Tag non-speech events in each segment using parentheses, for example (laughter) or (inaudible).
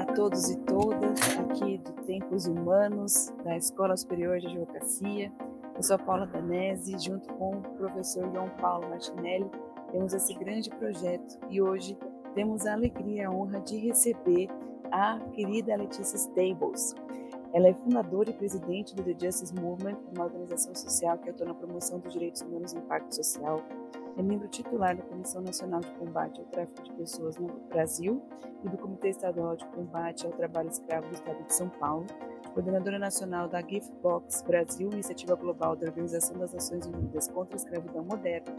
A todos e todas, aqui do Tempos Humanos, da Escola Superior de Advocacia. Eu sou a Paula Danese, junto com o professor João Paulo Martinelli, temos esse grande projeto e hoje temos a alegria e a honra de receber a querida Letícia Stables. Ela é fundadora e presidente do The Justice Movement, uma organização social que atua na promoção dos direitos humanos e impacto social. É membro titular da Comissão Nacional de Combate ao Tráfico de Pessoas no Brasil e do Comitê Estadual de Combate ao Trabalho Escravo do Estado de São Paulo, coordenadora nacional da Gift Box Brasil, iniciativa global da Organização das Nações Unidas contra a Escravidão Moderna,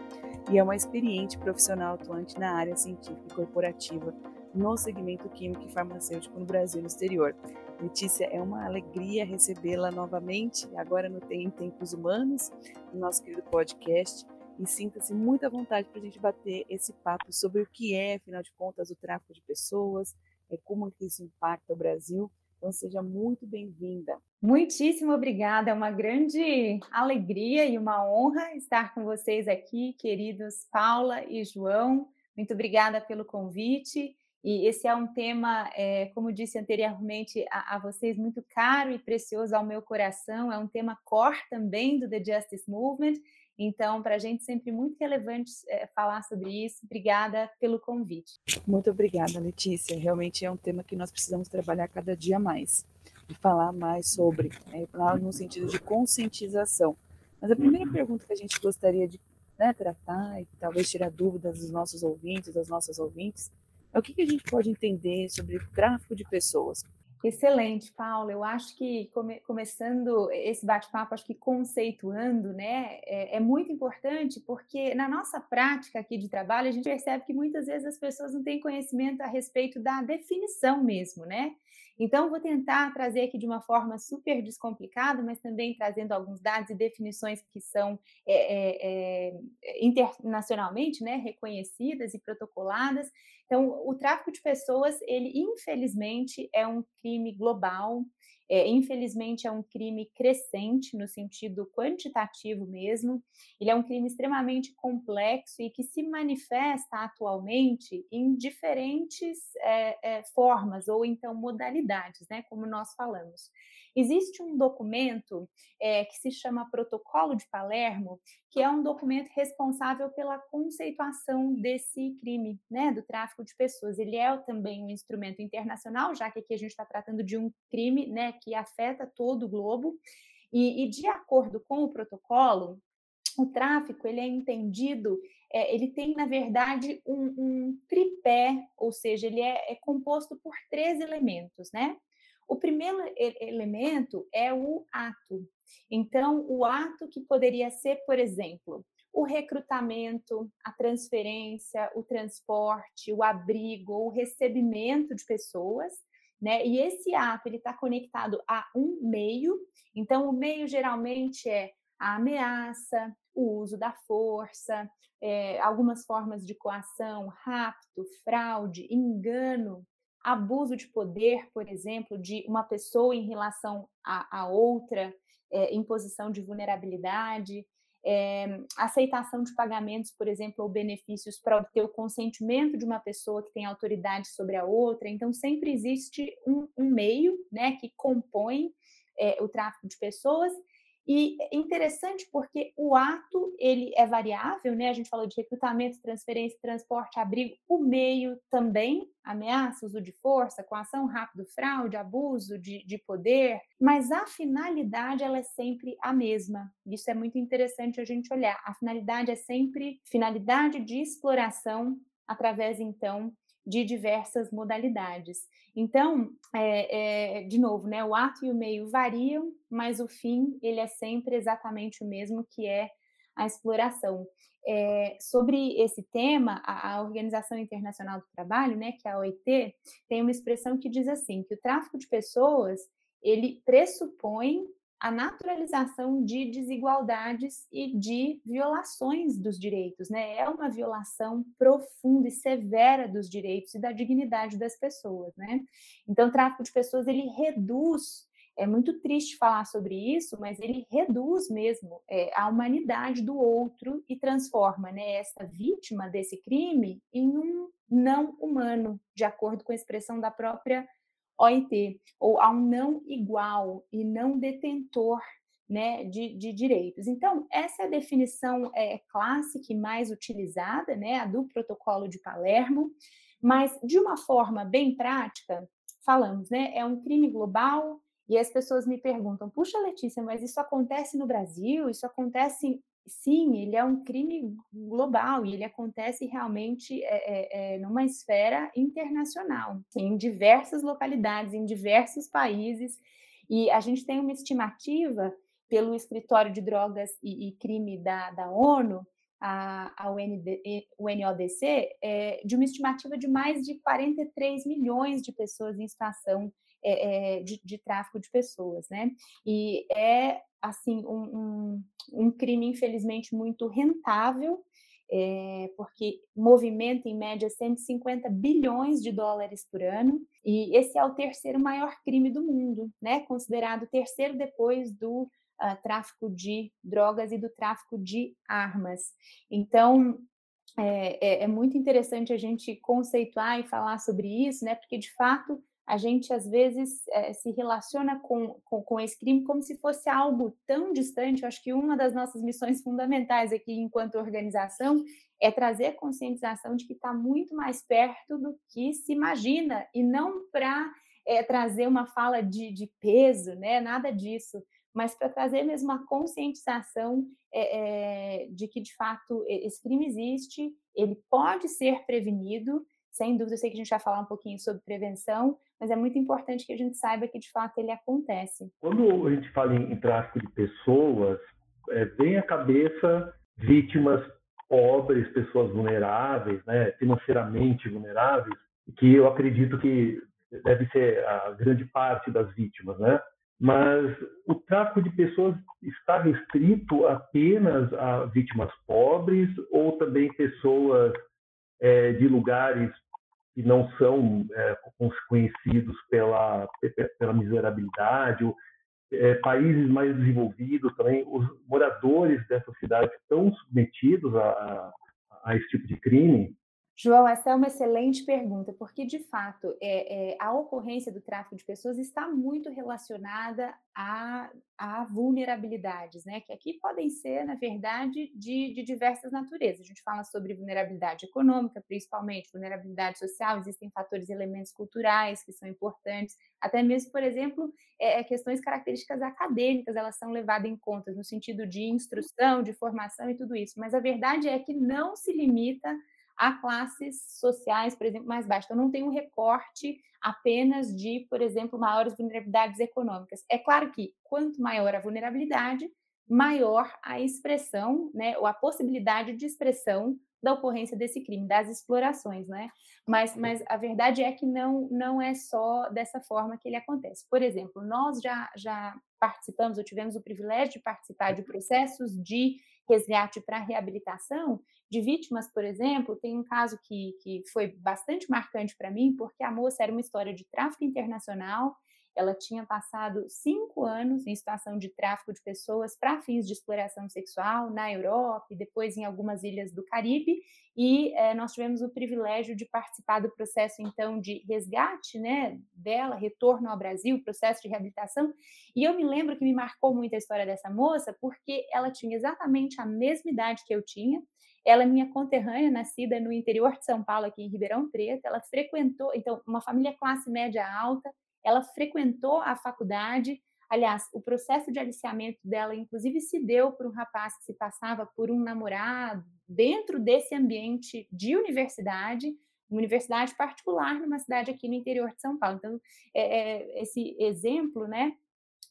e é uma experiente profissional atuante na área científica e corporativa no segmento químico e farmacêutico no Brasil e no exterior. Letícia, é uma alegria recebê-la novamente, agora no Tem Tempos Humanos, no nosso querido podcast. E sinta-se muito à vontade para a gente bater esse papo sobre o que é, afinal de contas, o tráfico de pessoas, é como que isso impacta o Brasil. Então, seja muito bem-vinda. Muitíssimo obrigada, é uma grande alegria e uma honra estar com vocês aqui, queridos Paula e João. Muito obrigada pelo convite. E esse é um tema, é, como disse anteriormente a, a, vocês, muito caro e precioso ao meu coração. É um tema core também do The Justice Movement. Então, para a gente sempre muito relevante é, falar sobre isso. Obrigada pelo convite. Muito obrigada, Letícia. Realmente é um tema que nós precisamos trabalhar cada dia mais e falar mais sobre, é, no sentido de conscientização. Mas a primeira pergunta que a gente gostaria de né, tratar e talvez tirar dúvidas dos nossos ouvintes, das nossas ouvintes, é o que, que a gente pode entender sobre tráfico de pessoas? Excelente, Paula. Eu acho que come, começando esse bate-papo, acho que conceituando, né, é, é, muito importante porque na nossa prática aqui de trabalho a gente percebe que muitas vezes as pessoas não têm conhecimento a respeito da definição mesmo, né? Então vou tentar trazer aqui de uma forma super descomplicada, mas também trazendo alguns dados e definições que são é, é, internacionalmente, né, reconhecidas e protocoladas então, o tráfico de pessoas, ele infelizmente é um crime global, é, infelizmente é um crime crescente no sentido quantitativo mesmo. Ele é um crime extremamente complexo e que se manifesta atualmente em diferentes formas ou então modalidades, né? Como nós falamos. Existe um documento é, que se chama Protocolo de Palermo, que é um documento responsável pela conceituação desse crime, né, do tráfico de pessoas. Ele é também um instrumento internacional, já que aqui a gente está tratando de um crime, né, que afeta todo o globo. E, e de acordo com o protocolo, o tráfico ele é entendido, é, ele tem na verdade um, um, tripé, ou seja, ele é, é composto por três elementos, né? O primeiro elemento é o ato. Então, o ato que poderia ser, por exemplo, o recrutamento, a transferência, o transporte, o abrigo, o recebimento de pessoas, né? E esse ato ele está conectado a um meio. Então, o meio geralmente é a ameaça, o uso da força, é, algumas formas de coação, rapto, fraude, engano, abuso de poder, por exemplo, de uma pessoa em relação a, a outra, é, em posição de vulnerabilidade, é, aceitação de pagamentos, por exemplo, ou benefícios para obter o consentimento de uma pessoa que tem autoridade sobre a outra. Então, sempre existe um, um meio né, que compõe é, o tráfico de pessoas e é interessante porque o ato ele é variável, né? A gente falou de recrutamento, transferência, transporte, abrigo, o meio também, ameaça, uso de força, coação rápido, fraude, abuso de, de poder, mas a finalidade ela é sempre a mesma. Isso é muito interessante a gente olhar. A finalidade é sempre finalidade de exploração através então de diversas modalidades. Então, é, é, de novo, né, o ato e o meio variam, mas o fim ele é sempre exatamente o mesmo, que é a exploração. É, sobre esse tema, a, a, Organização Internacional do Trabalho, né, que é a OIT, tem uma expressão que diz assim, que o tráfico de pessoas ele pressupõe a naturalização de desigualdades e de violações dos direitos, né? É uma violação profunda e severa dos direitos e da dignidade das pessoas, né? Então, o tráfico de pessoas ele reduz é muito triste falar sobre isso, mas ele reduz mesmo é, a humanidade do outro e transforma né, essa vítima desse crime em um não humano, de acordo com a expressão da própria OIT, ou a um não igual e não detentor né, de, de, direitos. Então, essa é a definição é, clássica e mais utilizada, né, a do protocolo de Palermo, mas de uma forma bem prática, falamos, né, é um crime global, e as pessoas me perguntam, puxa, Letícia, mas isso acontece no Brasil? Isso acontece sim, ele é um crime global e ele acontece realmente é, é, numa esfera internacional, em diversas localidades, em diversos países. E a gente tem uma estimativa pelo Escritório de Drogas e, e Crime da, da ONU, a, a UND, UNODC, é, de uma estimativa de mais de 43 milhões de pessoas em situação é, é, de, de, tráfico de pessoas, né? E é assim um, um, um crime infelizmente muito rentável, é, porque movimenta em média 150 bilhões de dólares por ano, e esse é o terceiro maior crime do mundo, né? Considerado terceiro depois do uh, tráfico de drogas e do tráfico de armas. Então, é, é, é, muito interessante a gente conceituar e falar sobre isso, né? Porque de fato a gente às vezes é, se relaciona com, com, com, esse crime como se fosse algo tão distante. Eu acho que uma das nossas missões (laughs) fundamentais aqui, enquanto organização, é trazer a conscientização de que está muito mais perto do que se imagina, e não para é, eh, trazer uma fala de, de, peso, né? nada disso, mas para trazer mesmo a conscientização é, de que, de fato, esse crime existe, ele pode ser prevenido sem dúvida, eu sei que a gente vai falar um pouquinho sobre prevenção, mas é muito importante que a gente saiba que, de fato, ele acontece. Quando a gente fala em, em tráfico de pessoas, é, vem à cabeça vítimas pobres, pessoas vulneráveis, né, financeiramente vulneráveis, que eu acredito que deve ser a grande parte das vítimas, né? Mas o tráfico de pessoas está restrito apenas a vítimas pobres ou também pessoas é, de lugares que não são é, conhecidos pela, pela miserabilidade, ou, é, países mais desenvolvidos também, os moradores dessas cidades estão submetidos a, a, a esse tipo de crime, João, essa é uma excelente pergunta, porque de fato é, é, a ocorrência do tráfico de pessoas está muito relacionada a, a, vulnerabilidades, né? Que aqui podem ser, na verdade, de, de, diversas naturezas. A gente fala sobre vulnerabilidade econômica, principalmente, vulnerabilidade social, existem fatores e elementos culturais que são importantes, até mesmo, por exemplo, é, é questões características acadêmicas, elas são levadas em conta no sentido de instrução, de formação e tudo isso. Mas a verdade é que não se limita a classes sociais, por exemplo, mais baixas. Então, não tem um recorte apenas de, por exemplo, maiores vulnerabilidades econômicas. É claro que quanto maior a vulnerabilidade, maior a expressão, né, ou a possibilidade de expressão da ocorrência desse crime, das explorações, né? Mas, mas a verdade é que não, não é só dessa forma que ele acontece. Por exemplo, nós já, já participamos, ou tivemos o privilégio de participar de processos de resgate para reabilitação de vítimas, por exemplo, tem um caso que, que foi bastante marcante para mim, porque a moça era uma história de tráfico internacional, ela tinha passado cinco anos em situação de tráfico de pessoas para fins de exploração sexual na Europa e depois em algumas ilhas do Caribe. E é, nós tivemos o privilégio de participar do processo, então, de resgate né, dela, retorno ao Brasil, processo de reabilitação. E eu me lembro que me marcou muito a história dessa moça, porque ela tinha exatamente a mesma idade que eu tinha. Ela é minha conterrânea, nascida no interior de São Paulo, aqui em Ribeirão Preto. Ela frequentou, então, uma família classe média alta, ela frequentou a faculdade. Aliás, o processo de aliciamento dela, inclusive, se deu por um rapaz que se passava por um namorado dentro desse ambiente de universidade, uma universidade particular numa cidade aqui no interior de São Paulo. Então, é, é, esse exemplo, né,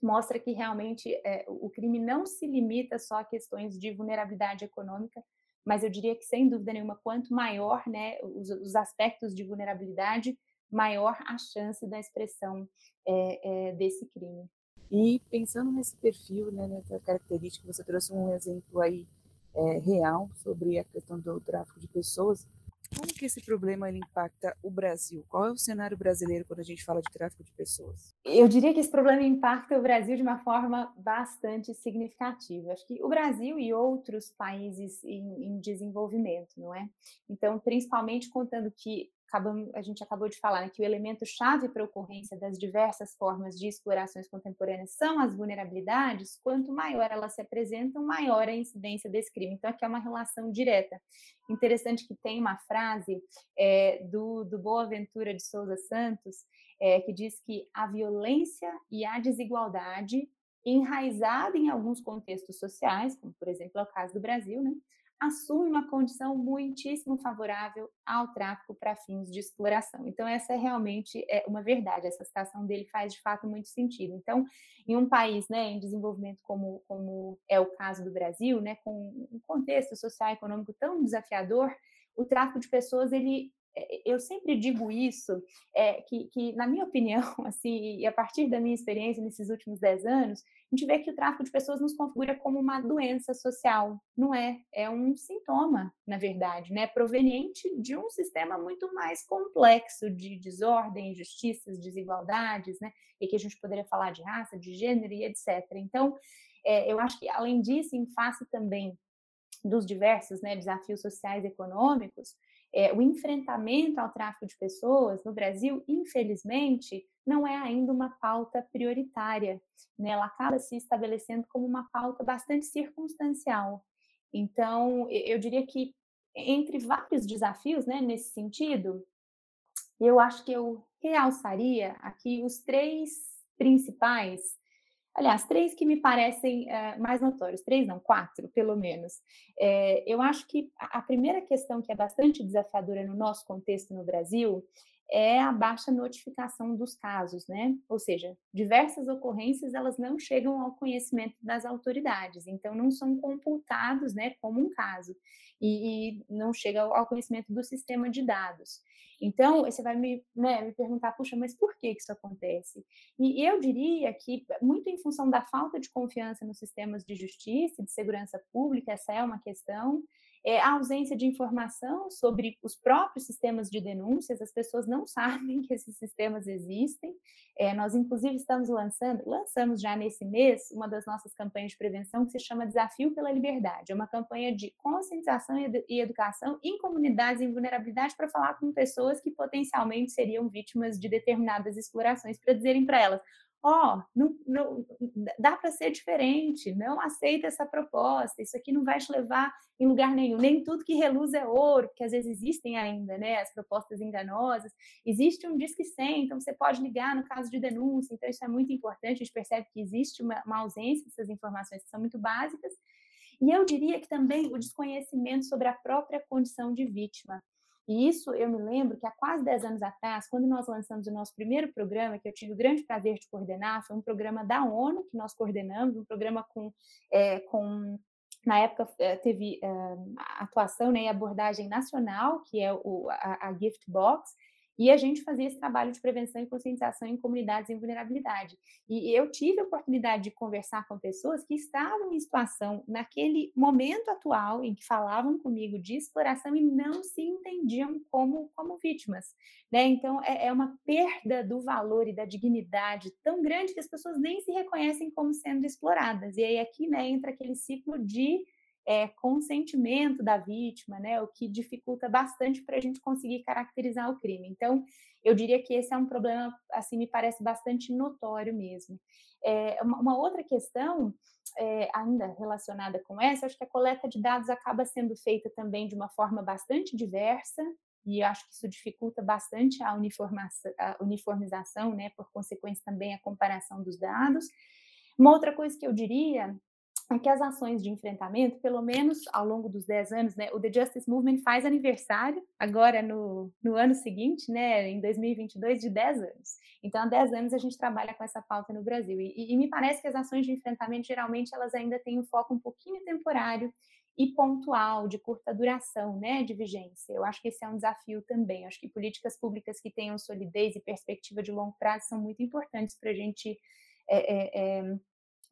mostra que realmente é, o crime não se limita só a questões de vulnerabilidade econômica, mas eu diria que sem dúvida nenhuma, quanto maior, né, os, os aspectos de vulnerabilidade, maior a chance da expressão é, é, desse crime. E pensando nesse perfil, né, nessa característica, você trouxe um exemplo aí é, real sobre a questão do tráfico de pessoas. Como que esse problema ele impacta o Brasil? Qual é o cenário brasileiro quando a gente fala de tráfico de pessoas? Eu diria que esse problema impacta o Brasil de uma forma bastante significativa. Acho que o Brasil e outros países em, em desenvolvimento, não é? Então, principalmente contando que a gente acabou de falar né, que o elemento chave para a ocorrência das diversas formas de explorações contemporâneas são as vulnerabilidades, quanto maior elas se apresentam, maior a incidência desse crime. Então, aqui é uma relação direta. Interessante que tem uma frase é, do, do Boaventura de Souza Santos, é, que diz que a violência e a desigualdade enraizada em alguns contextos sociais, como por exemplo é o caso do Brasil, né, assume uma condição muitíssimo favorável ao tráfico para fins de exploração. Então, essa é realmente é uma verdade, essa citação dele faz de fato muito sentido. Então, em um país né, em desenvolvimento como, como é o caso do Brasil, né, com um contexto social e econômico tão desafiador, o tráfico de pessoas ele eu sempre digo isso, é, que, que, na minha opinião, (laughs) assim, e a partir da minha experiência nesses últimos dez anos, a gente vê que o tráfico de pessoas nos configura como uma doença social. Não é, é um sintoma, na verdade, né? proveniente de um sistema muito mais complexo de desordem, injustiças, desigualdades, né? e que a gente poderia falar de raça, de gênero e etc. Então, é, eu acho que, além disso, em face também dos diversos né, desafios sociais e econômicos, é, o enfrentamento ao tráfico de pessoas no Brasil, infelizmente, não é ainda uma pauta prioritária. Né? Ela acaba se estabelecendo como uma pauta bastante circunstancial. Então, eu diria que, entre vários desafios né, nesse sentido, eu acho que eu realçaria aqui os três principais Aliás, três que me parecem uh, mais notórios, três não, quatro, pelo menos. É, eu acho que a primeira questão que é bastante desafiadora no nosso contexto no Brasil é a baixa notificação dos casos, né? Ou seja, diversas ocorrências elas não chegam ao conhecimento das autoridades, então não são computados, né, como um caso e, e não chega ao, conhecimento do sistema de dados. Então, você vai me, né, me perguntar, puxa, mas por que isso acontece? E eu diria que, muito em função da falta de confiança nos sistemas de justiça e de segurança pública, essa é uma questão, é, a ausência de informação sobre os próprios sistemas de denúncias, as pessoas não (laughs) sabem que esses sistemas existem. É, nós, inclusive, estamos lançando, lançamos já nesse mês, uma das nossas campanhas de prevenção que se chama Desafio pela Liberdade. É uma campanha de conscientização e educação em comunidades em vulnerabilidade para falar com pessoas que potencialmente seriam vítimas de determinadas explorações, para dizerem para elas: ó, oh, não, não, dá para ser diferente, não aceita essa proposta, isso aqui não vai te levar em lugar nenhum, nem tudo que reluz é ouro, porque às vezes existem ainda, né, as propostas enganosas, existe um Disque 100, então você pode ligar no caso de denúncia, então isso é muito importante, a gente percebe que existe uma, uma ausência dessas informações que são muito básicas, e eu diria que também o desconhecimento sobre a própria condição de vítima, e isso eu me lembro que há quase 10 anos atrás, quando nós lançamos o nosso primeiro programa, que eu tive o grande prazer de coordenar, foi um programa da ONU que nós coordenamos, um programa com, é, com na época eh, teve uh, atuação né, e abordagem nacional, que é o, a, a Gift Box, e a gente fazia esse trabalho de prevenção e conscientização em comunidades em vulnerabilidade. E eu tive a oportunidade de conversar com pessoas que estavam em situação, naquele momento atual, em que falavam comigo de exploração e não se entendiam como, como vítimas. Né? Então, é, é uma perda do valor e da dignidade tão grande que as pessoas nem se reconhecem como sendo exploradas. E aí aqui né, entra aquele ciclo de é, consentimento da vítima, né, o que dificulta bastante para a gente conseguir caracterizar o crime. Então, eu diria que esse é um problema, assim, me parece bastante notório mesmo. É, uma, uma, outra questão, é, ainda relacionada com essa, acho que a coleta de dados acaba sendo feita também de uma forma bastante diversa, e acho que isso dificulta bastante a, a uniformização, né, por consequência também a comparação dos dados. Uma outra coisa que eu diria é que as ações de enfrentamento, pelo menos ao longo dos 10 anos, né, o The Justice Movement faz aniversário agora no, no ano seguinte, né, em 2022, de 10 anos. Então, há 10 anos a gente trabalha com essa pauta no Brasil. E, e me parece que as ações de enfrentamento, geralmente, elas ainda têm um foco um pouquinho temporário e pontual, de curta duração, né, de vigência. Eu acho que esse é um desafio também. Eu acho que políticas públicas que tenham solidez e perspectiva de longo prazo são muito importantes para a gente é, é, é,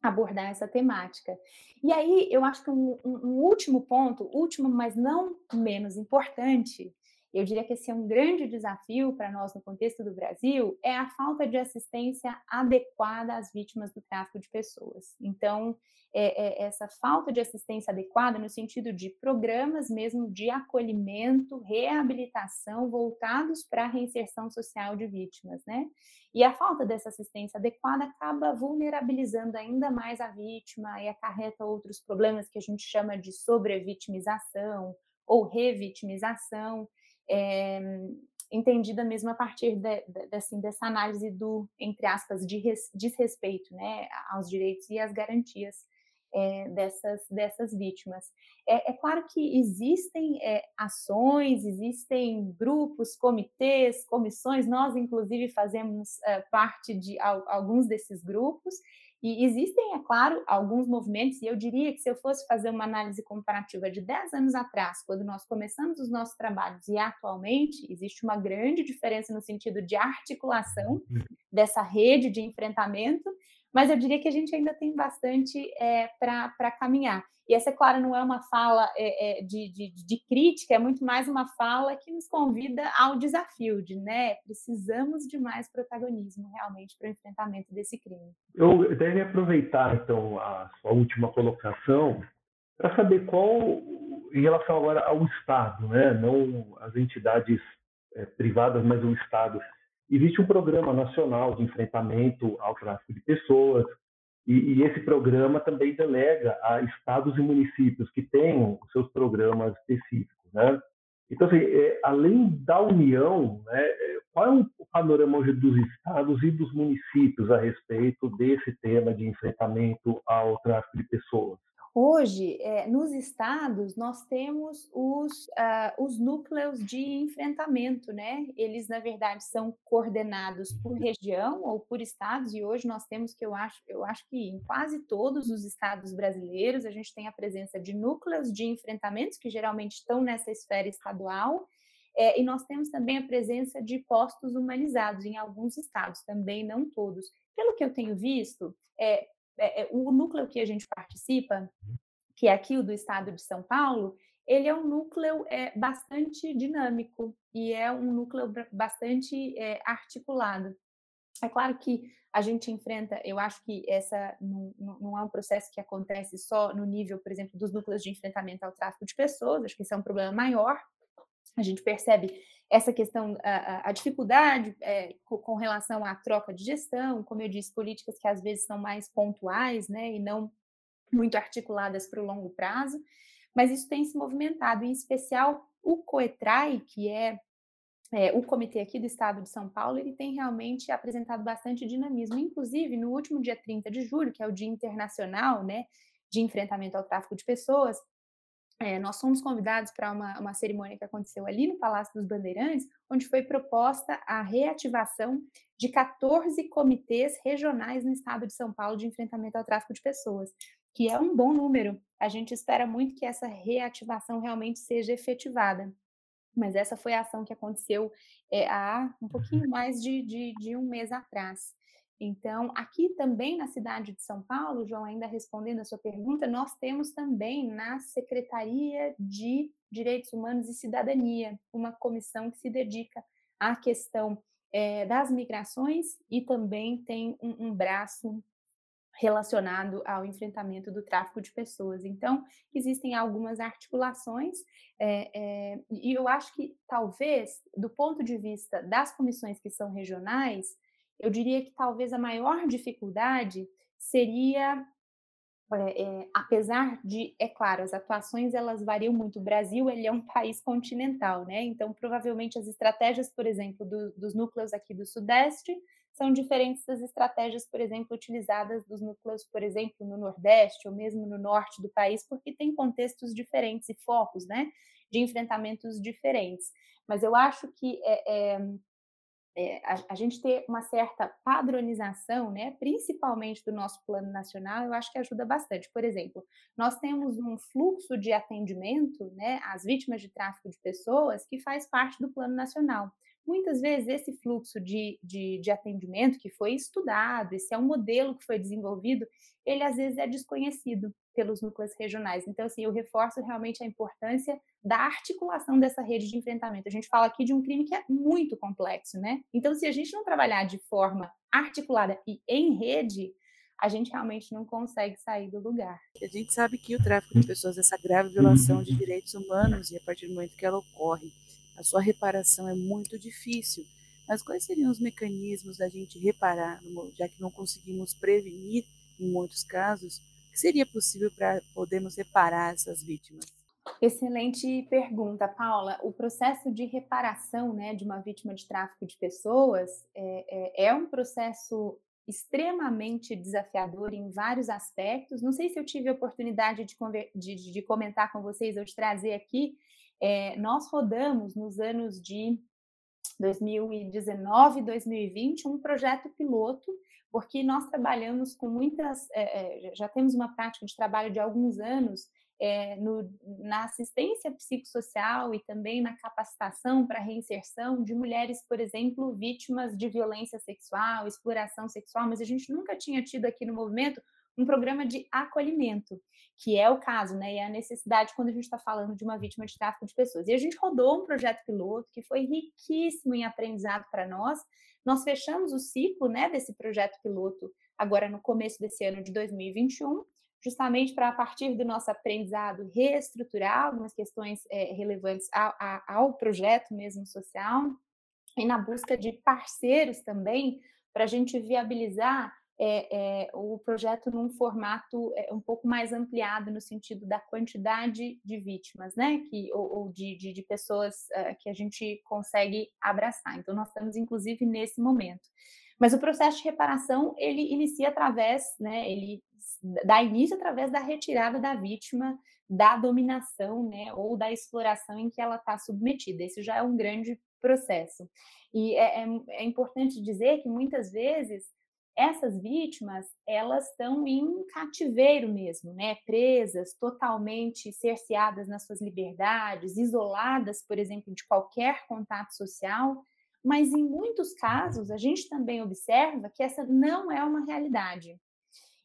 abordar essa temática. E aí, eu acho que um, um, último ponto, último, mas não menos importante, eu diria que esse é um grande desafio para nós no contexto do Brasil, é a falta de assistência adequada às vítimas do tráfico de pessoas. Então, é, é essa falta de assistência adequada no sentido de programas mesmo de acolhimento, reabilitação voltados para a reinserção social de vítimas, né? E a falta dessa assistência adequada acaba vulnerabilizando ainda mais a vítima e acarreta outros problemas que a gente chama de sobrevitimização ou revitimização é, entendida mesmo a partir de, de, assim, dessa análise do, entre aspas, de res, desrespeito né, aos direitos e às garantias é, dessas, dessas vítimas. É, é, claro que existem é, ações, existem grupos, comitês, comissões, nós, inclusive, fazemos parte de alguns desses grupos, e existem, é claro, alguns movimentos, e eu diria que se eu fosse fazer uma análise comparativa de 10 anos atrás, quando nós começamos os nossos trabalhos, e atualmente, existe uma grande diferença no sentido de articulação uhum. dessa rede de enfrentamento, mas eu diria que a gente ainda tem bastante é, para caminhar. E essa, é claro, não é uma fala é, é, de, de, de, crítica, é muito mais uma fala que nos convida ao desafio de, né, precisamos de mais protagonismo realmente para o enfrentamento desse crime. Eu deve aproveitar, então, a sua última colocação para saber qual, em relação agora ao Estado, né, não as entidades é, privadas, mas o Estado, existe um programa nacional de enfrentamento ao tráfico de pessoas, e, e, esse programa também delega a estados e municípios que tenham seus programas específicos, né? Então, assim, é, além da União, né, é, qual é o panorama hoje dos estados e dos municípios a respeito desse tema de enfrentamento ao tráfico de pessoas? Hoje, é, nos estados, nós temos os, uh, os núcleos de enfrentamento, né? Eles, na verdade, são coordenados por região ou por estados, e hoje nós temos que eu acho, eu acho que em quase todos os estados brasileiros a gente tem a presença de núcleos de enfrentamentos que geralmente estão nessa esfera estadual. É, e nós temos também a presença de postos humanizados em alguns estados, também não todos. Pelo que eu tenho visto, é, é, o núcleo que a gente participa, que é aqui o do estado de São Paulo, ele é um núcleo é, bastante dinâmico e é um núcleo bastante é, articulado. É claro que a gente enfrenta, eu acho que essa não, não, é um processo que acontece só no nível, por exemplo, dos núcleos de enfrentamento ao tráfico de pessoas, acho que esse é um problema maior. A gente percebe essa questão, a, a dificuldade é, com relação à troca de gestão, como eu disse, políticas que às vezes são mais pontuais, né, e não muito articuladas para o longo prazo, mas isso tem se movimentado, em especial o COETRAI, que é, é, o comitê aqui do Estado de São Paulo, ele tem realmente apresentado bastante dinamismo, inclusive no último dia 30 de julho, que é o Dia Internacional, né, de enfrentamento ao tráfico de pessoas, é, nós fomos convidados para uma, uma cerimônia que aconteceu ali no Palácio dos Bandeirantes, onde foi proposta a reativação de 14 comitês regionais no estado de São Paulo de enfrentamento ao tráfico de pessoas, que é um bom número. A gente espera muito que essa reativação realmente seja efetivada. Mas essa foi a ação que aconteceu é, há um pouquinho mais de, de, de um mês atrás. Então, aqui também na cidade de São Paulo, João, ainda respondendo a sua pergunta, nós temos também na Secretaria de Direitos Humanos e Cidadania uma comissão que se dedica à questão é, das migrações e também tem um, um braço relacionado ao enfrentamento do tráfico de pessoas. Então, existem algumas articulações, é, é, e eu acho que talvez, do ponto de vista das comissões que são regionais, eu diria que talvez a maior dificuldade seria é, é, apesar de, é claro, as atuações elas variam muito. O Brasil ele é um país continental, né? Então, provavelmente as estratégias, por exemplo, do, dos núcleos aqui do Sudeste são diferentes das estratégias, por exemplo, utilizadas dos núcleos, por exemplo, no Nordeste ou mesmo no Norte do país, porque tem contextos diferentes e focos, né? De enfrentamentos diferentes. Mas eu acho que é, é a, a, gente ter uma certa padronização, né, principalmente do nosso plano nacional, eu acho que ajuda bastante. Por exemplo, nós temos um fluxo de atendimento né, às vítimas de tráfico de pessoas que faz parte do plano nacional. Muitas vezes esse fluxo de, de, de atendimento que foi estudado, esse é um modelo que foi desenvolvido, ele às vezes é desconhecido. Pelos núcleos regionais. Então, assim, eu reforço realmente a importância da articulação dessa rede de enfrentamento. A gente fala aqui de um crime que é muito complexo, né? Então, se a gente não trabalhar de forma articulada e em rede, a gente realmente não consegue sair do lugar. A gente sabe que o tráfico de pessoas é essa grave violação de direitos humanos e a partir do momento que ela ocorre, a sua reparação é muito difícil. Mas quais seriam os mecanismos da gente reparar, já que não conseguimos prevenir em muitos casos? Seria possível para podermos reparar essas vítimas? Excelente pergunta, Paula. O processo de reparação né, de uma vítima de tráfico de pessoas é, é, é um processo extremamente desafiador em vários aspectos. Não sei se eu tive a oportunidade de, de, de comentar com vocês ou de trazer aqui. É, nós rodamos nos anos de 2019 e 2020 um projeto piloto, porque nós trabalhamos com muitas, é, já temos uma prática de trabalho de alguns anos é, no, na assistência psicossocial e também na capacitação para reinserção de mulheres, por exemplo, vítimas de violência sexual, exploração sexual, mas a gente nunca tinha tido aqui no movimento um programa de acolhimento, que é o caso, né? E é a necessidade quando a gente está falando de uma vítima de tráfico de pessoas. E a gente rodou um projeto piloto que foi riquíssimo em aprendizado para nós. Nós fechamos o ciclo, né, desse projeto piloto agora no começo desse ano de 2021 justamente para, a partir do nosso aprendizado, reestruturar algumas questões é, relevantes ao, ao projeto mesmo social, e na busca de parceiros também, para a gente viabilizar é, é, o projeto num formato é, um pouco mais ampliado no sentido da quantidade de vítimas, né, que, ou, ou de, de, de, pessoas uh, que a gente consegue abraçar. Então, nós estamos, inclusive, nesse momento. Mas o processo de reparação, ele inicia através, né, ele dá início através da retirada da vítima da dominação, né, ou da exploração em que ela está submetida. Esse já é um grande processo. E é, é, é importante dizer que muitas vezes essas vítimas elas estão em cativeiro mesmo, né? Presas, totalmente cerceadas nas suas liberdades, isoladas, por exemplo, de qualquer contato social. Mas em muitos casos a gente também observa que essa não é uma realidade.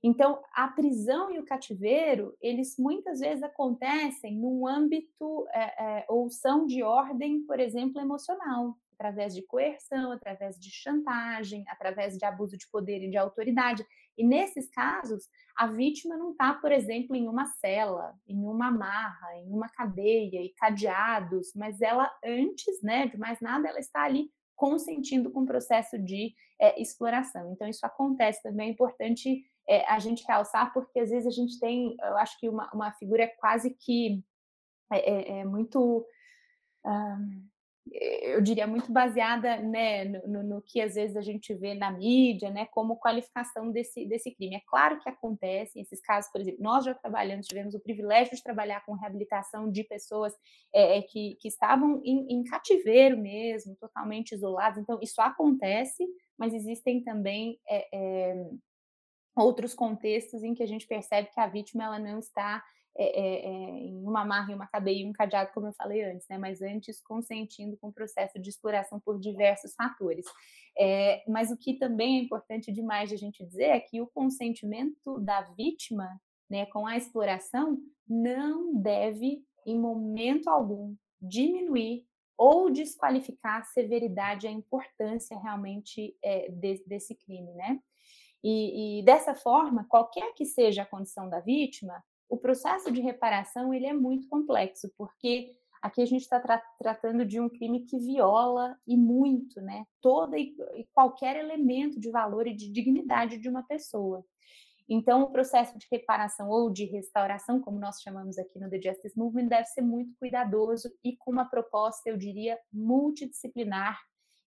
Então, a prisão e o cativeiro, eles muitas vezes acontecem num âmbito é, é, ou são de ordem, por exemplo, emocional, através de coerção, através de chantagem, através de abuso de poder e de autoridade. E nesses casos, a vítima não está, por exemplo, em uma cela, em uma marra, em uma cadeia e cadeados, mas ela antes, né, de mais nada, ela está ali consentindo com o processo de é, exploração. Então, isso acontece também, é importante é, a gente realçar, porque às vezes a gente tem, eu acho que uma, uma figura quase que é, é, é muito. Um, eu diria muito baseada né, no, no, que às vezes a gente vê na mídia, né, como qualificação desse, desse crime. É claro que acontecem esses casos, por exemplo, nós já trabalhamos, tivemos o privilégio de trabalhar com reabilitação de pessoas é, que, que estavam em, em cativeiro mesmo, totalmente isoladas. Então, isso acontece, mas existem também é, é, outros contextos em que a gente percebe que a vítima ela não está é, é, em uma marra, em uma cadeia, em um cadeado, como eu falei antes, né? mas antes consentindo com o processo de exploração por diversos fatores. É, mas o que também é importante demais a gente dizer é que o consentimento da vítima né, com a exploração não deve, em momento algum, diminuir ou desqualificar a severidade, a importância realmente é, de, desse crime, né? E, e, dessa forma, qualquer que seja a condição da vítima, o processo de reparação ele é muito complexo, porque aqui a gente está tra tratando de um crime que viola e muito, né, todo e, e qualquer elemento de valor e de dignidade de uma pessoa. Então, o processo de reparação ou de restauração, como nós chamamos aqui no The Justice Movement, deve ser muito cuidadoso e com uma proposta, eu diria, multidisciplinar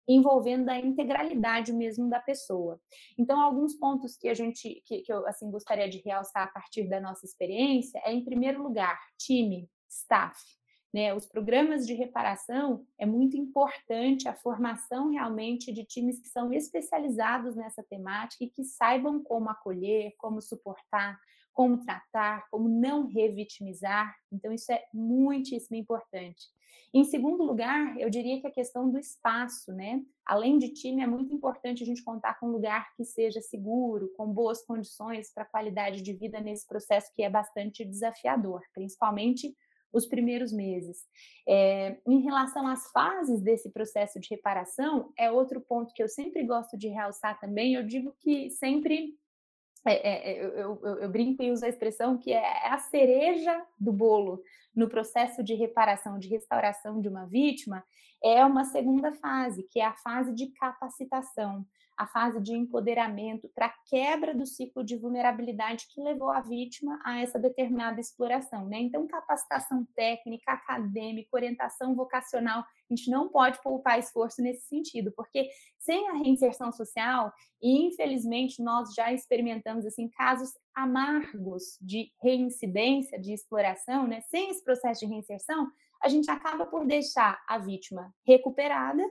envolvendo a integralidade mesmo da pessoa. Então, alguns pontos que a gente, que, que eu assim gostaria de realçar a partir da nossa experiência é, em primeiro lugar, time, staff. Né, os programas de reparação é muito importante a formação realmente de times que são especializados nessa temática e que saibam como acolher, como suportar, como tratar, como não revitimizar. Então, isso é muitíssimo importante. Em segundo lugar, eu diria que a questão do espaço, né? Além de time, é muito importante a gente contar com um lugar que seja seguro, com boas condições para a qualidade de vida nesse processo que é bastante desafiador, principalmente os primeiros meses. É, em relação às fases desse processo de reparação, é outro ponto que eu sempre gosto de realçar também. Eu digo que sempre é, é, é, eu, eu, eu, brinco e uso a expressão que é a cereja do bolo. No processo de reparação, de restauração de uma vítima, é uma segunda fase, que é a fase de capacitação a fase de empoderamento para quebra do ciclo de vulnerabilidade que levou a vítima a essa determinada exploração, né? Então, capacitação técnica, acadêmica, orientação vocacional, a gente não pode poupar esforço nesse sentido, porque sem a reinserção social, e infelizmente nós já experimentamos assim casos amargos de reincidência, de exploração, né? Sem esse processo de reinserção, a gente acaba por deixar a vítima recuperada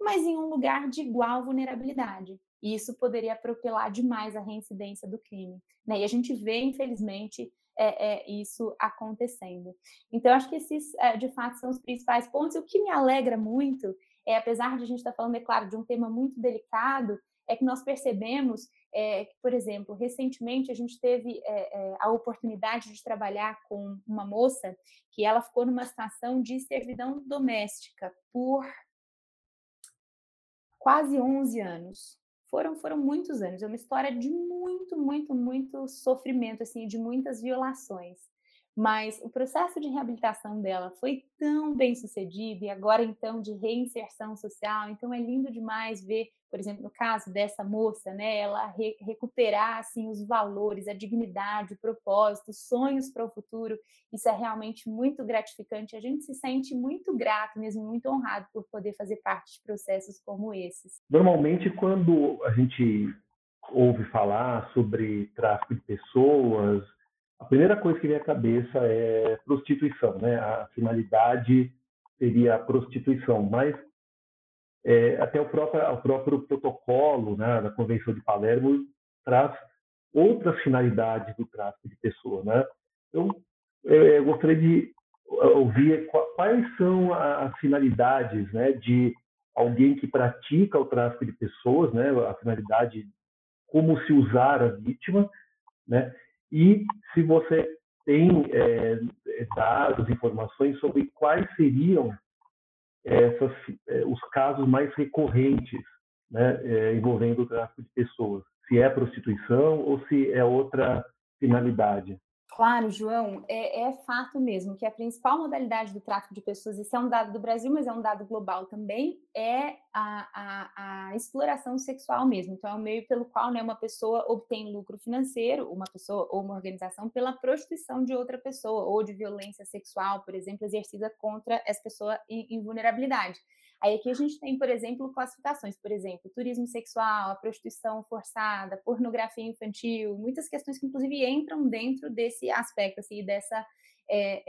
mas em um lugar de igual vulnerabilidade. E isso poderia atropelar demais a reincidência do crime. Né? E a gente vê, infelizmente, é, é, isso acontecendo. Então, acho que esses, é, de fato, são os principais pontos. E o que me alegra muito é, apesar de a gente estar falando, é claro, de um tema muito delicado, é que nós percebemos é, que, por exemplo, recentemente a gente teve é, é, a oportunidade de trabalhar com uma moça que ela ficou numa situação de servidão doméstica por quase 11 anos. Foram, foram muitos anos, é uma história de muito, muito, muito sofrimento, assim, de muitas violações. Mas o processo de reabilitação dela foi tão bem sucedido e agora então de reinserção social. Então é lindo demais ver, por exemplo, no caso dessa moça, né, ela re recuperar assim os valores, a dignidade, o propósito, os sonhos para o futuro. Isso é realmente muito gratificante. A gente se sente muito grato, mesmo muito honrado por poder fazer parte de processos como esses. Normalmente quando a gente ouve falar sobre tráfico de pessoas, a primeira coisa que vem à cabeça é prostituição, né? A finalidade seria a prostituição, mas é, até o próprio, o próprio protocolo né, da Convenção de Palermo traz outras finalidades do tráfico de pessoas, né? Eu, eu gostaria de ouvir quais são as finalidades, né, de alguém que pratica o tráfico de pessoas, né? A finalidade como se usar a vítima, né? E se você tem é, dados, informações sobre quais seriam essas, é, os casos mais recorrentes né, é, envolvendo o tráfico de pessoas, se é prostituição ou se é outra finalidade. Claro, João, é, é, fato mesmo que a principal modalidade do tráfico de pessoas, isso é um dado do Brasil, mas é um dado global também, é a, a, a exploração sexual mesmo. Então, é o meio pelo qual né, uma pessoa obtém lucro financeiro, uma pessoa ou uma organização, pela prostituição de outra pessoa, ou de violência sexual, por exemplo, exercida contra essa pessoa em, em vulnerabilidade. Aí aqui a gente tem, por exemplo, classificações, por exemplo, turismo sexual, a prostituição forçada, pornografia infantil, muitas questões que inclusive entram dentro desse aspecto, assim, dessa é,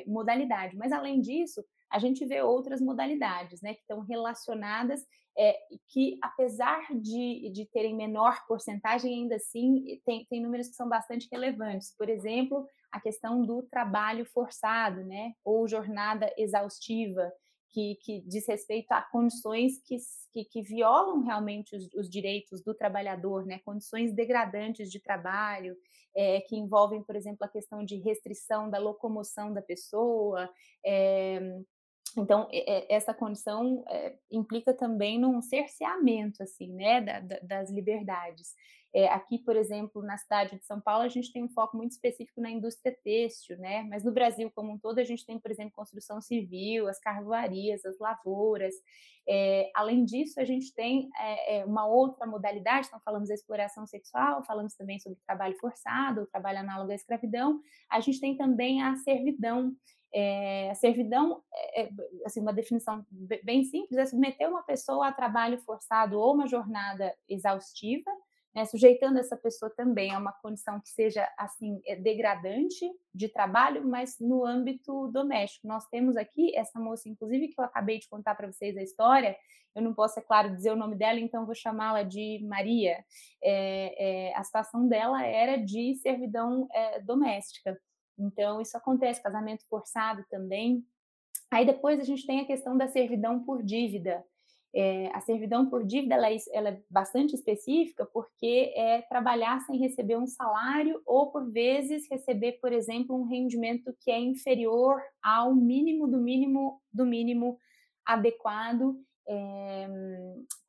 é, modalidade. Mas além disso, a gente vê outras modalidades, né, que estão relacionadas, é, que apesar de, de terem menor porcentagem, ainda assim tem, tem números que são bastante relevantes. Por exemplo, a questão do trabalho forçado, né, ou jornada exaustiva, que, que diz respeito a condições que, que, que violam realmente os, os, direitos do trabalhador, né? condições degradantes de trabalho, é, que envolvem, por exemplo, a questão de restrição da locomoção da pessoa. É, então, essa condição é, implica também num cerceamento assim, né, da, da, das liberdades. É, aqui, por exemplo, na cidade de São Paulo, a gente tem um foco muito específico na indústria têxtil, né? Mas no Brasil como um todo, a gente tem, por exemplo, construção civil, as carvoarias, as lavouras. É, além disso, a gente tem é, uma outra modalidade, então falamos da exploração sexual, falamos também sobre trabalho forçado, trabalho análogo à escravidão. A gente tem também a servidão, é, servidão, é, assim, uma definição bem simples, é submeter uma pessoa a trabalho forçado ou uma jornada exaustiva, né, sujeitando essa pessoa também a uma condição que seja assim é, degradante de trabalho, mas no âmbito doméstico. Nós temos aqui essa moça, inclusive, que eu acabei de contar para vocês a história. Eu não posso, é claro, dizer o nome dela, então vou chamá-la de Maria. É, é, a situação dela era de servidão é, doméstica. Então, isso acontece, casamento forçado também. Aí depois a gente tem a questão da servidão por dívida. É, a servidão por dívida ela é, ela é, bastante específica porque é trabalhar sem receber um salário ou, por vezes, receber, por exemplo, um rendimento que é inferior ao mínimo do mínimo do mínimo adequado é,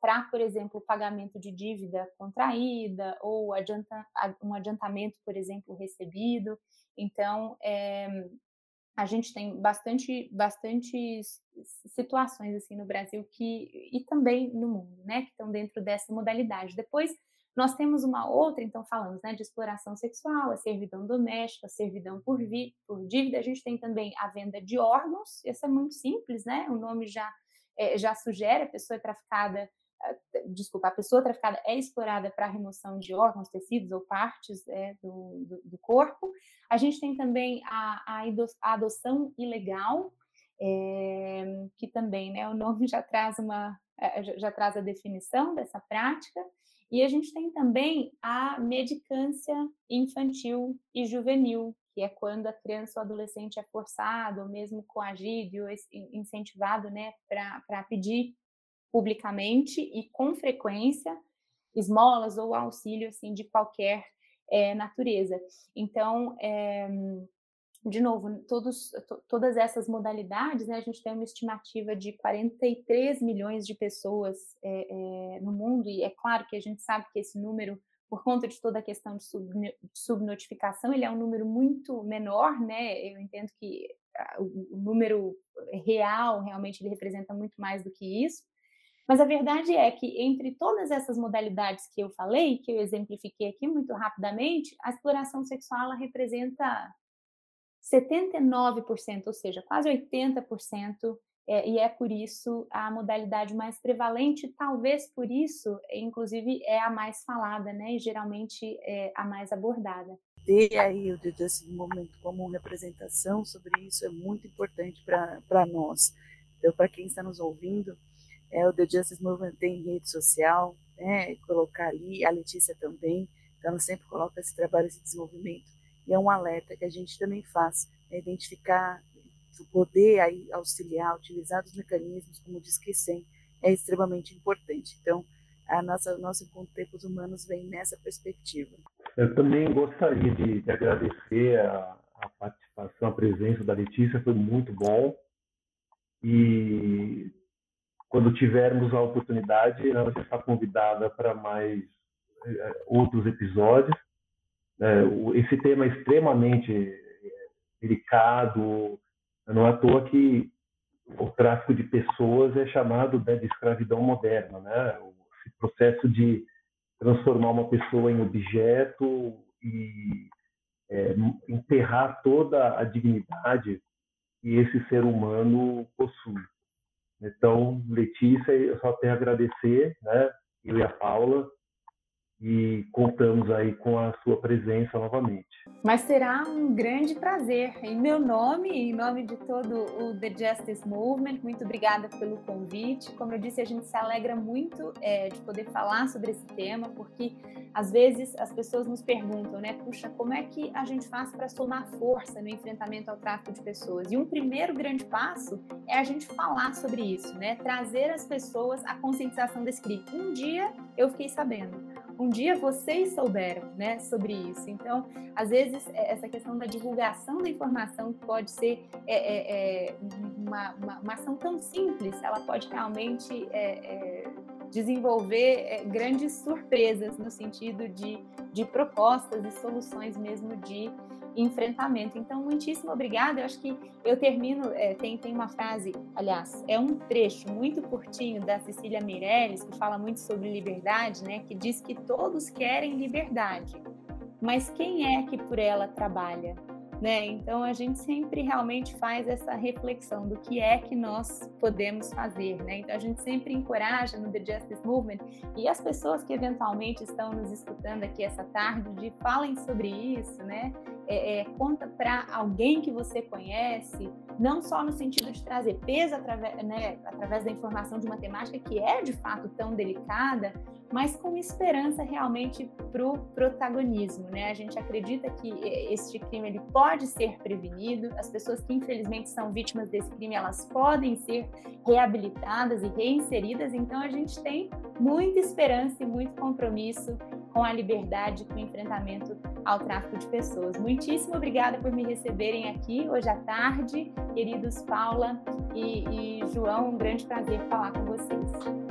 para, por exemplo, pagamento de dívida contraída ou adianta, um adiantamento, por exemplo, recebido. Então, é, a gente tem bastante, bastante situações assim no Brasil que e também no mundo, né, que estão dentro dessa modalidade. Depois nós temos uma outra, então falamos, né, de exploração sexual, a servidão doméstica, a servidão por, vi, por dívida. A gente tem também a venda de órgãos. Essa é muito simples, né? O nome já é, já sugere a pessoa traficada desculpa, a pessoa traficada é explorada para remoção de órgãos, tecidos ou partes é, do, do, do, corpo. A gente tem também a, a adoção ilegal, é, que também, né, o nome já traz uma, já traz a definição dessa prática. E a gente tem também a medicância infantil e juvenil, que é quando a criança ou adolescente é forçado ou mesmo coagido ou incentivado né, para pedir publicamente e com frequência esmolas ou auxílio assim de qualquer é, natureza. Então, é, de novo, todos, todas essas modalidades, né, a gente tem uma estimativa de 43 milhões de pessoas é, no mundo, e é claro que a gente sabe que esse número, por conta de toda a questão de, sub, de subnotificação, ele é um número muito menor, né? Eu entendo que o, o número real realmente ele representa muito mais do que isso, mas a verdade é que entre todas essas modalidades que eu falei, que eu exemplifiquei aqui muito rapidamente, a exploração sexual ela representa 79%, ou seja, quase 80%, é, e é por isso a modalidade mais prevalente, talvez por isso, inclusive, é a mais falada, né? E geralmente é a mais abordada. Ter aí o The Justice Movement como representação sobre isso é muito importante para nós. Então, para quem está nos ouvindo, é, o The Justice Movement tem rede social, né, colocar ali, a Letícia também, então ela sempre coloca esse trabalho, esse desenvolvimento, e é um alerta que a gente também faz, né, identificar, poder aí auxiliar, utilizar os mecanismos, como diz que sim, é extremamente importante. Então, a nossa nosso encontro Tempos Humanos vem nessa perspectiva. Eu também gostaria de, de agradecer a, a participação, a presença da Letícia, foi muito bom. E quando tivermos a oportunidade, ela está convidada para mais eh, outros episódios. É, esse tema é extremamente eh, delicado, não é à toa que o tráfico de pessoas é chamado né, de escravidão moderna, né? Esse processo de transformar uma pessoa em objeto e é, enterrar toda a dignidade que esse ser humano possui. Então, Letícia, eu só tenho a agradecer, né? Eu e a Paula, e contamos aí com a sua presença novamente. Mas será um grande prazer. Em meu nome, em nome de todo o The Justice Movement, muito obrigada pelo convite. Como eu disse, a gente se alegra muito é, de poder falar sobre esse tema, porque às vezes as pessoas nos perguntam, né? Puxa, como é que a gente faz para somar força no enfrentamento ao tráfico de pessoas? E um primeiro grande passo é a gente falar sobre isso, né? Trazer as pessoas à conscientização desse crime. Um dia eu fiquei sabendo um dia vocês souberam né, sobre isso. Então, às vezes, é, essa questão da divulgação da informação pode ser é, é, é uma, uma, uma, ação tão simples, ela pode realmente é, desenvolver grandes surpresas no sentido de, de propostas e soluções mesmo de enfrentamento. Então, muitíssimo obrigada. Eu acho que eu termino, é, tem, tem uma frase, aliás, é um trecho muito curtinho da Cecília Meirelles, que fala muito sobre liberdade, né? Que diz que todos querem liberdade, mas quem é que por ela trabalha? né? Então a gente sempre realmente faz essa reflexão do que é que nós podemos fazer, né? Então a gente sempre encoraja no The Justice Movement e as pessoas que eventualmente estão nos escutando aqui essa tarde de falem sobre isso, né? É, é, conta para alguém que você conhece, não só no sentido de trazer peso através, né, através da informação de uma temática que é de fato tão delicada, mas com esperança realmente para o protagonismo. Né? A gente acredita que este crime ele pode ser prevenido, as pessoas que infelizmente são vítimas desse crime elas podem ser reabilitadas e reinseridas, então a gente tem muita esperança e muito compromisso com a liberdade, com o enfrentamento ao tráfico de pessoas. Muitíssimo obrigada por me receberem aqui hoje à tarde, queridos Paula e, e João, um grande prazer falar com vocês.